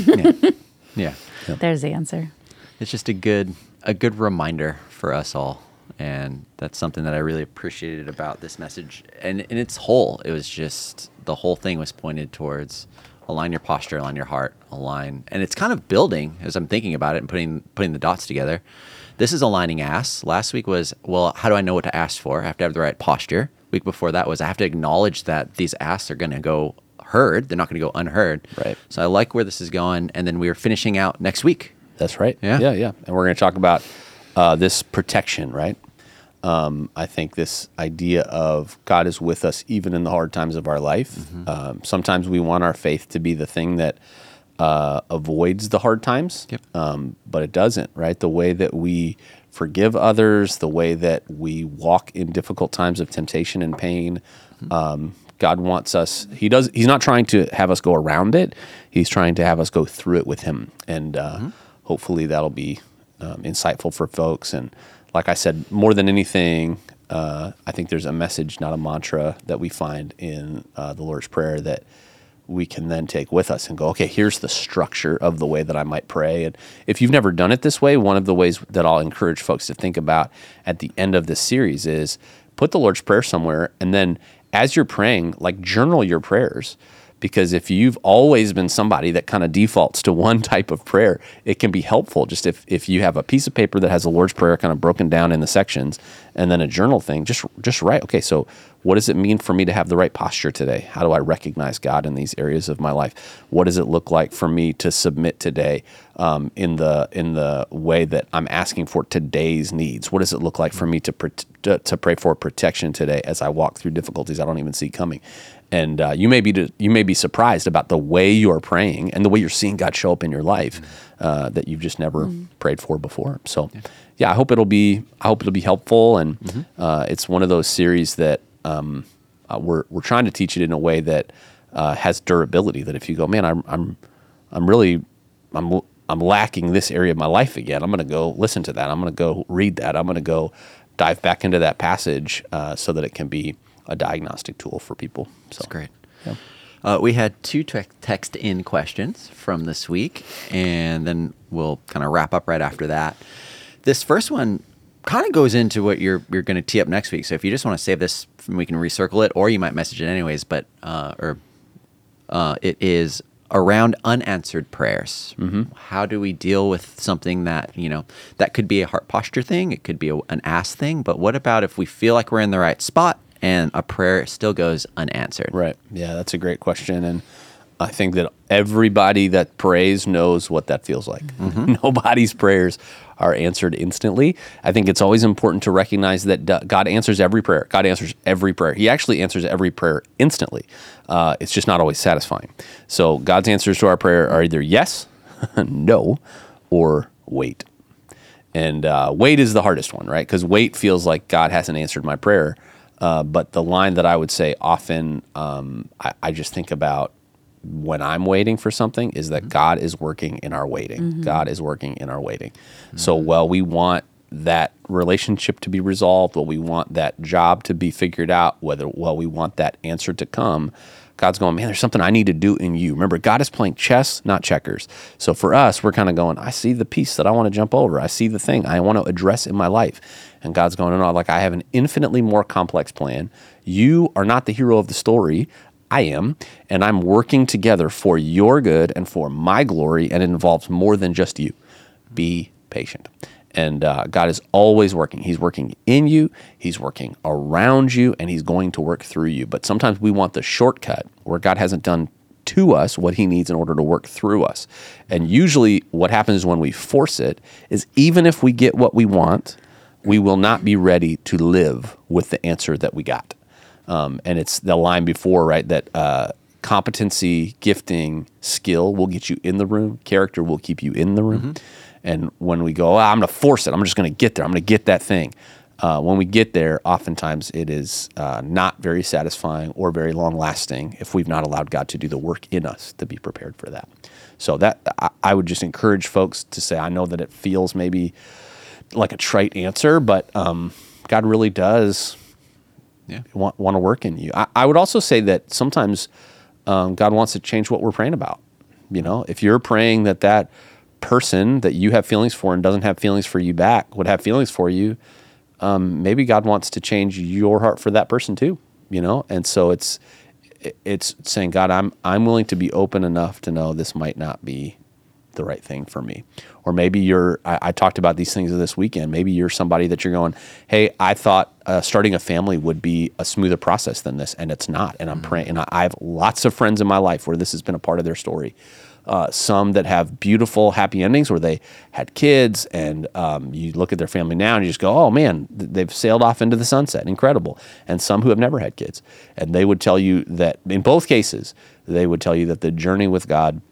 Yeah. yeah. <laughs> There's the answer. It's just a good a good reminder for us all. And that's something that I really appreciated about this message. And in its whole, it was just the whole thing was pointed towards align your posture, align your heart, align. And it's kind of building as I'm thinking about it and putting putting the dots together. This is aligning ask. Last week was, well, how do I know what to ask for? I have to have the right posture. Week before that was I have to acknowledge that these asks are going to go heard. They're not going to go unheard. Right. So I like where this is going. And then we are finishing out next week. That's right. Yeah. Yeah, yeah. And we're going to talk about uh, this protection, right? Um, I think this idea of God is with us even in the hard times of our life. Mm-hmm. Um, sometimes we want our faith to be the thing that uh, avoids the hard times, Yep. um, but it doesn't, right? The way that we forgive others, the way that we walk in difficult times of temptation and pain. Mm-hmm. God wants us. He does. He's not trying to have us go around it. He's trying to have us go through it with Him, and uh, Mm-hmm. hopefully that'll be um, insightful for folks. And like I said, more than anything, uh, I think there's a message, not a mantra, that we find in uh, the Lord's Prayer that we can then take with us and go, okay, here's the structure of the way that I might pray. And if you've never done it this way, one of the ways that I'll encourage folks to think about at the end of this series is put the Lord's Prayer somewhere and then as you're praying, like journal your prayers. Because if you've always been somebody that kind of defaults to <laughs> one type of prayer, it can be helpful. Just if, if you have a piece of paper that has the Lord's Prayer kind of broken down in the sections and then a journal thing, just just write, okay, so what does it mean for me to have the right posture today? How do I recognize God in these areas of my life? What does it look like for me to submit today um, in the in the way that I'm asking for today's needs? What does it look like for me to, to to pray for protection today as I walk through difficulties I don't even see coming? And uh, you may be you may be surprised about the way you're praying and the way you're seeing God show up in your life uh, that you've just never mm. prayed for before. So, yeah. yeah. I hope it'll be I hope it'll be helpful, and mm-hmm. uh, it's one of those series that um, uh, we're we're trying to teach it in a way that uh, has durability. That if you go, man, I'm I'm I'm really I'm I'm lacking this area of my life again. I'm going to go listen to that. I'm going to go read that. I'm going to go dive back into that passage uh, so that it can be a diagnostic tool for people. So, That's great. Yeah. Uh, we had two te- text in questions from this week, and then we'll kind of wrap up right after that. This first one kind of goes into what you're you're going to tee up next week. So if you just want to save this, we can recircle it, or you might message it anyways. But uh, or uh, it is around unanswered prayers. Mm-hmm. How do we deal with something that you know that could be a heart posture thing? It could be a, an ass thing. But what about if we feel like we're in the right spot and a prayer still goes unanswered? Right. Yeah, that's a great question and. I think that everybody that prays knows what that feels like. Mm-hmm. <laughs> Nobody's prayers are answered instantly. I think it's always important to recognize that God answers every prayer. God answers every prayer. He actually answers every prayer instantly. Uh, it's just not always satisfying. So God's answers to our prayer are either yes, <laughs> no, or wait. And uh, wait is the hardest one, right? Because wait feels like God hasn't answered my prayer. Uh, but the line that I would say often, um, I, I, just think about when I'm waiting for something is that mm-hmm. God is working in our waiting. Mm-hmm. God is working in our waiting. Mm-hmm. So while we want that relationship to be resolved, while we want that job to be figured out, whether while we want that answer to come, God's going, man, there's something I need to do in you. Remember, God is playing chess, not checkers. So for us, we're kind of going, I see the piece that I want to jump over. I see the thing I want to address in my life. And God's going, no, like I have an infinitely more complex plan. You are not the hero of the story. I am, and I'm working together for your good and for my glory, and it involves more than just you. Be patient. And uh, God is always working. He's working in you, He's working around you, and He's going to work through you. But sometimes we want the shortcut where God hasn't done to us what He needs in order to work through us. And usually, what happens is when we force it is even if we get what we want, we will not be ready to live with the answer that we got. Um, and it's the line before, right? That uh, competency, gifting, skill will get you in the room. Character will keep you in the room. Mm-hmm. And when we go, oh, I'm going to force it. I'm just going to get there. I'm going to get that thing. Uh, when we get there, oftentimes it is uh, not very satisfying or very long lasting if we've not allowed God to do the work in us to be prepared for that. So that I, I would just encourage folks to say, I know that it feels maybe like a trite answer, but um, God really does yeah. want, want to work in you. I, I would also say that sometimes um, God wants to change what we're praying about. You know, if you're praying that that person that you have feelings for and doesn't have feelings for you back would have feelings for you, um, maybe God wants to change your heart for that person too. You know, and so it's it's saying, God, I'm I'm willing to be open enough to know this might not be the right thing for me. Or maybe you're, I, I, talked about these things this weekend. Maybe you're somebody that you're going, hey, I thought uh, starting a family would be a smoother process than this, and it's not. And I'm mm-hmm. praying, and I, I, have lots of friends in my life where this has been a part of their story. Uh, some that have beautiful, happy endings where they had kids, and um, you look at their family now and you just go, oh man, they've sailed off into the sunset. Incredible. And some who have never had kids. And they would tell you that in both cases, they would tell you that the journey with God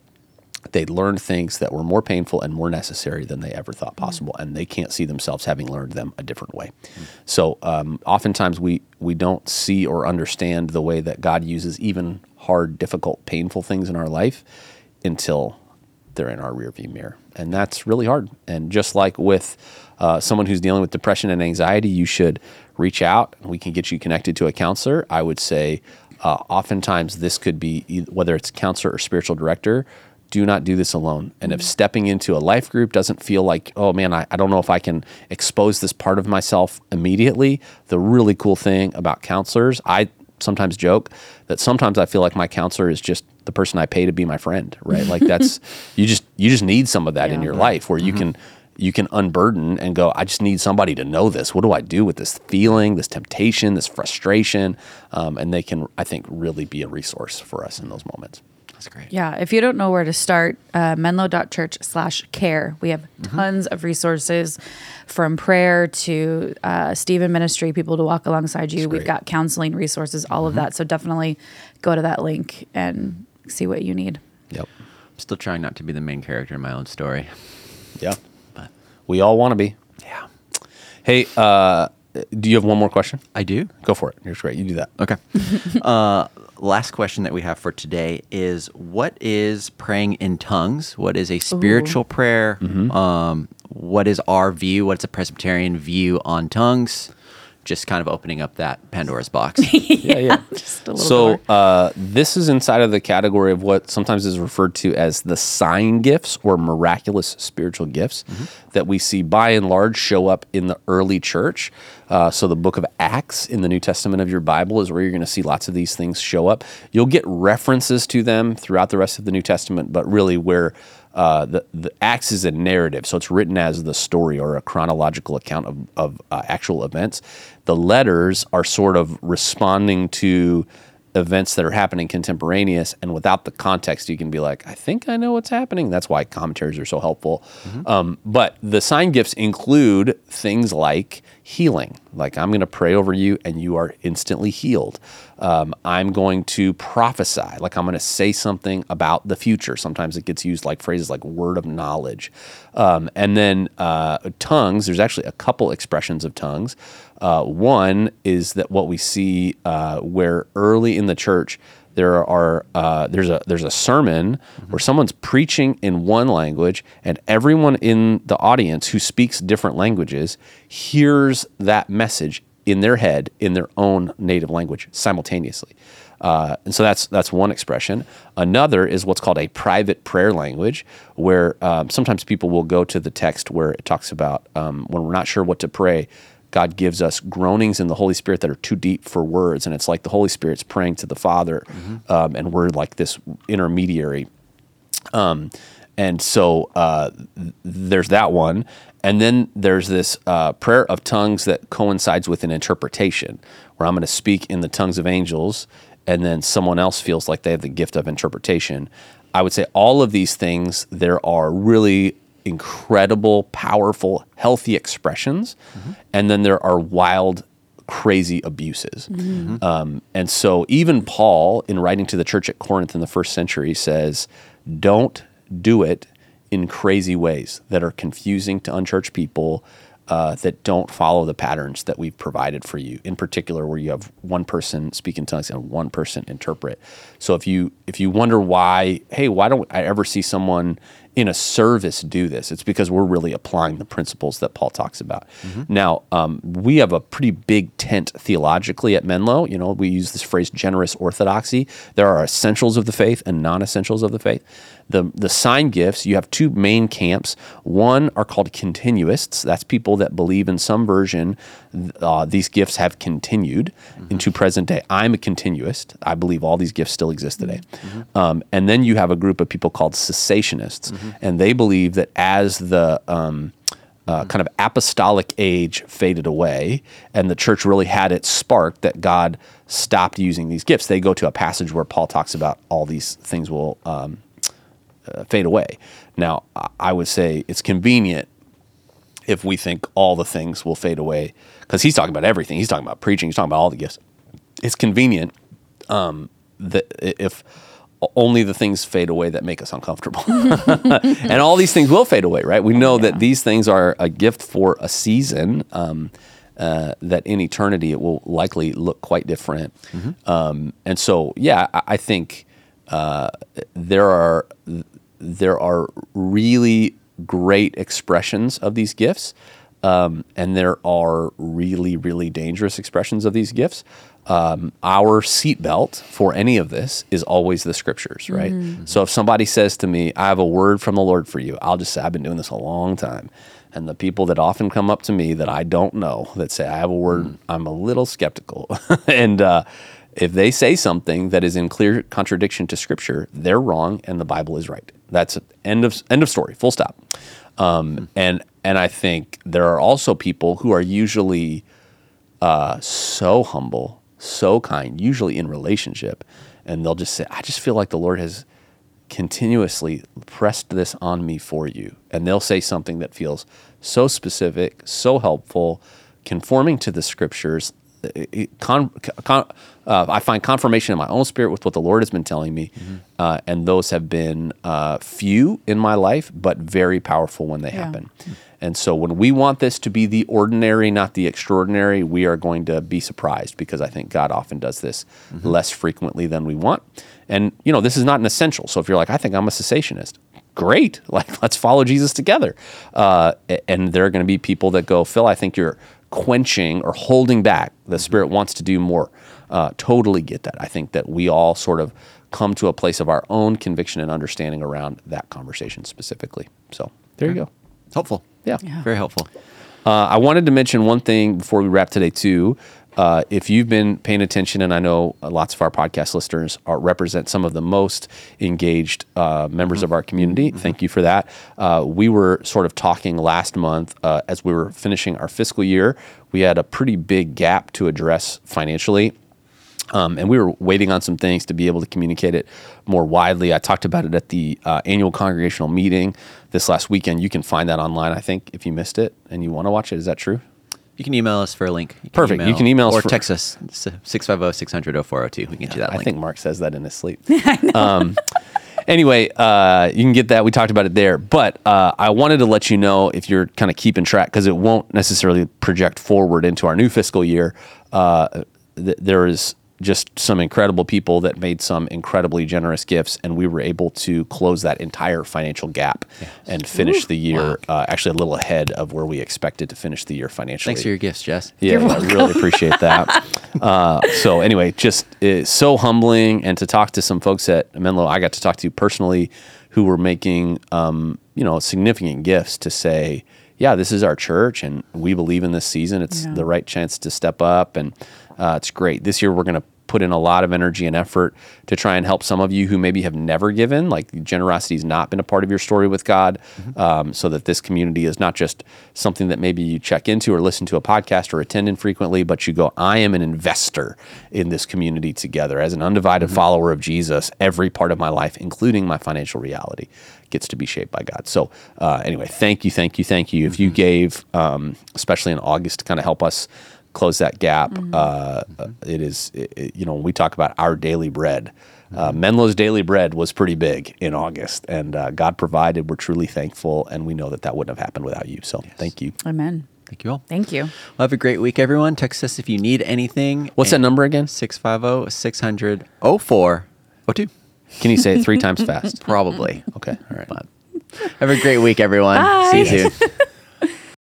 they learned things that were more painful and more necessary than they ever thought possible, mm-hmm. and they can't see themselves having learned them a different way. Mm-hmm. So, um, oftentimes we we don't see or understand the way that God uses even hard, difficult, painful things in our life until they're in our rearview mirror, and that's really hard. And just like with uh, someone who's dealing with depression and anxiety, you should reach out. We can get you connected to a counselor. I would say. Uh, oftentimes, this could be whether it's counselor or spiritual director do not do this alone. And if mm-hmm. stepping into a life group doesn't feel like, oh man, I, I don't know if I can expose this part of myself immediately, the really cool thing about counselors, I sometimes joke that sometimes I feel like my counselor is just the person I pay to be my friend, right? Like that's <laughs> you just you just need some of that yeah, in your right. life where you mm-hmm. can you can unburden and go, I just need somebody to know this. What do I do with this feeling, this temptation, this frustration? Um, and they can, I think, really be a resource for us in those moments. That's great. Yeah, if you don't know where to start, uh, menlo.church slash care. We have Mm-hmm. tons of resources from prayer to uh, Stephen Ministry, people to walk alongside you. We've. Mm-hmm. got counseling resources, all of that. So definitely go to that link and see what you need. Yep. I'm still trying not to be the main character in my own story. Yeah. But We all want to be. yeah, Hey, uh, do you have one more question? I do. Go for it. You're great. You do that. Okay. <laughs> uh, last question that we have for today is what is praying in tongues? What is a spiritual prayer? Um, what is our view? What's a Presbyterian view on tongues? Just kind of opening up that Pandora's box. <laughs> Yeah, yeah. Just a little So uh, this is inside of the category of what sometimes is referred to as the sign gifts or miraculous spiritual gifts that we see by and large show up in the early church. Uh, so the book of Acts in the New Testament of your Bible is where you're going to see lots of these things show up. You'll get references to them throughout the rest of the New Testament, but really where uh, the, the Acts is a narrative, so it's written as the story or a chronological account of, of uh, actual events. The letters are sort of responding to events that are happening contemporaneous, and without the context, you can be like, I think I know what's happening. That's why commentaries are so helpful. Um, but the sign gifts include things like healing, like I'm going to pray over you and you are instantly healed. Um, I'm going to prophesy, like I'm going to say something about the future. Sometimes it gets used like phrases like word of knowledge. Um, and then uh, tongues, there's actually a couple expressions of tongues. Uh, one is that what we see uh, where early in the church, there are uh, there's a there's a sermon where someone's preaching in one language and everyone in the audience who speaks different languages hears that message in their head in their own native language simultaneously. Uh, and so that's that's one expression. Another is what's called a private prayer language, where um, sometimes people will go to the text where it talks about um, when we're not sure what to pray. God gives us groanings in the Holy Spirit that are too deep for words, and it's like the Holy Spirit's praying to the Father, um, and we're like this intermediary um, and so uh, th- there's that one. And then there's this uh, prayer of tongues that coincides with an interpretation, where I'm going to speak in the tongues of angels, and then someone else feels like they have the gift of interpretation. I would say all of these things, there are really incredible, powerful, healthy expressions. And then there are wild, crazy abuses. Um, and so even Paul, in writing to the church at Corinth in the first century, says, don't do it in crazy ways that are confusing to unchurched people uh, that don't follow the patterns that we've provided for you. In particular, where you have one person speak in tongues and one person interpret. So if you if you wonder why, hey, why don't I ever see someone in a service do this? It's because we're really applying the principles that Paul talks about. Now, um, we have a pretty big tent theologically at Menlo. You know, we use this phrase generous orthodoxy. There are essentials of the faith and non-essentials of the faith. The the sign gifts, you have two main camps. One are called continuists. That's people that believe in some version uh, these gifts have continued into present day. I'm a continuist. I believe all these gifts still exist today. Um, and then you have a group of people called cessationists, and they believe that as the um, uh, kind of apostolic age faded away and the church really had its spark that God stopped using these gifts. They go to a passage where Paul talks about all these things will um, uh, fade away. Now, I- would say it's convenient if we think all the things will fade away because he's talking about everything. He's talking about preaching. He's talking about all the gifts. It's convenient um, that if only the things fade away that make us uncomfortable. <laughs> and all these things will fade away, right? We know that these things are a gift for a season. Um, uh, that in eternity it will likely look quite different. Um, and so, yeah, I, I think uh, there are there are really great expressions of these gifts, um, and there are really really dangerous expressions of these gifts. Um, our seatbelt for any of this is always the scriptures, right? So if somebody says to me, "I have a word from the Lord for you," I'll just say, "I've been doing this a long time." And the people that often come up to me that I don't know that say, I have a word, I'm a little skeptical. <laughs> and uh, if they say something that is in clear contradiction to Scripture, they're wrong and the Bible is right. That's end of end of story. Full stop. Um, and and I think there are also people who are usually uh, so humble, so kind, usually in relationship, and they'll just say, "I just feel like the Lord has continuously pressed this on me for you," and they'll say something that feels so specific, so helpful, conforming to the Scriptures. Con, con, uh, I find confirmation in my own spirit with what the Lord has been telling me, uh, and those have been uh, few in my life, but very powerful when they Yeah. happen. And so when we want this to be the ordinary, not the extraordinary, we are going to be surprised because I think God often does this less frequently than we want. And you know, this is not an essential. So if you're like, I think I'm a cessationist, great. <laughs> Like, let's follow Jesus together. Uh, and there are going to be people that go, Phil, I think you're quenching or holding back. The Spirit wants to do more. Uh, totally get that. I think that we all sort of come to a place of our own conviction and understanding around that conversation specifically. So there you go. It's helpful. Yeah. Very helpful. Uh, I wanted to mention one thing before we wrap today too. Uh, if you've been paying attention, and I know lots of our podcast listeners are, represent some of the most engaged uh, members of our community, thank you for that. Uh, we were sort of talking last month uh, as we were finishing our fiscal year. We had a pretty big gap to address financially. Um, and we were waiting on some things to be able to communicate it more widely. I talked about it at the uh, annual congregational meeting this last weekend. You can find that online, I think, if you missed it and you want to watch it. Is that true? You can email us for a link. You Perfect. You can email us or for- text us 650 600 0402. We can get you that I link. think Mark says that in his sleep. <laughs> um, anyway, uh, you can get that. We talked about it there. But uh, I wanted to let you know if you're kind of keeping track, because it won't necessarily project forward into our new fiscal year. Uh, th- there is just some incredible people that made some incredibly generous gifts, and we were able to close that entire financial gap and finish the year uh, actually a little ahead of where we expected to finish the year financially. Thanks for your gifts, Jess. Yeah, I really appreciate that. <laughs> Uh, so anyway, just it's so humbling, and to talk to some folks at Menlo, I got to talk to you personally, who were making um, you know significant gifts to say, yeah, this is our church, and we believe in this season. It's Yeah. the right chance to step up, and uh, it's great. This year, we're going to put in a lot of energy and effort to try and help some of you who maybe have never given, like generosity has not been a part of your story with God, um, so that this community is not just something that maybe you check into or listen to a podcast or attend infrequently, but you go, I am an investor in this community together. As an undivided follower of Jesus, every part of my life, including my financial reality, gets to be shaped by God. So, uh, anyway, thank you, thank you, thank you. If you gave, um, especially in August, to kind of help us close that gap. Uh, uh, it is, it, it- you know, when we talk about our daily bread, uh, Menlo's daily bread was pretty big in August, and uh, God provided. We're truly thankful, and we know that that wouldn't have happened without you. So, thank you. Amen. Thank you all. Thank you. Well, have a great week, everyone. Text us if you need anything. What's that number again? 650 600 0402. Can you say it three <laughs> times fast? Probably. Okay, all right. But have a great week, everyone. See you soon. <laughs>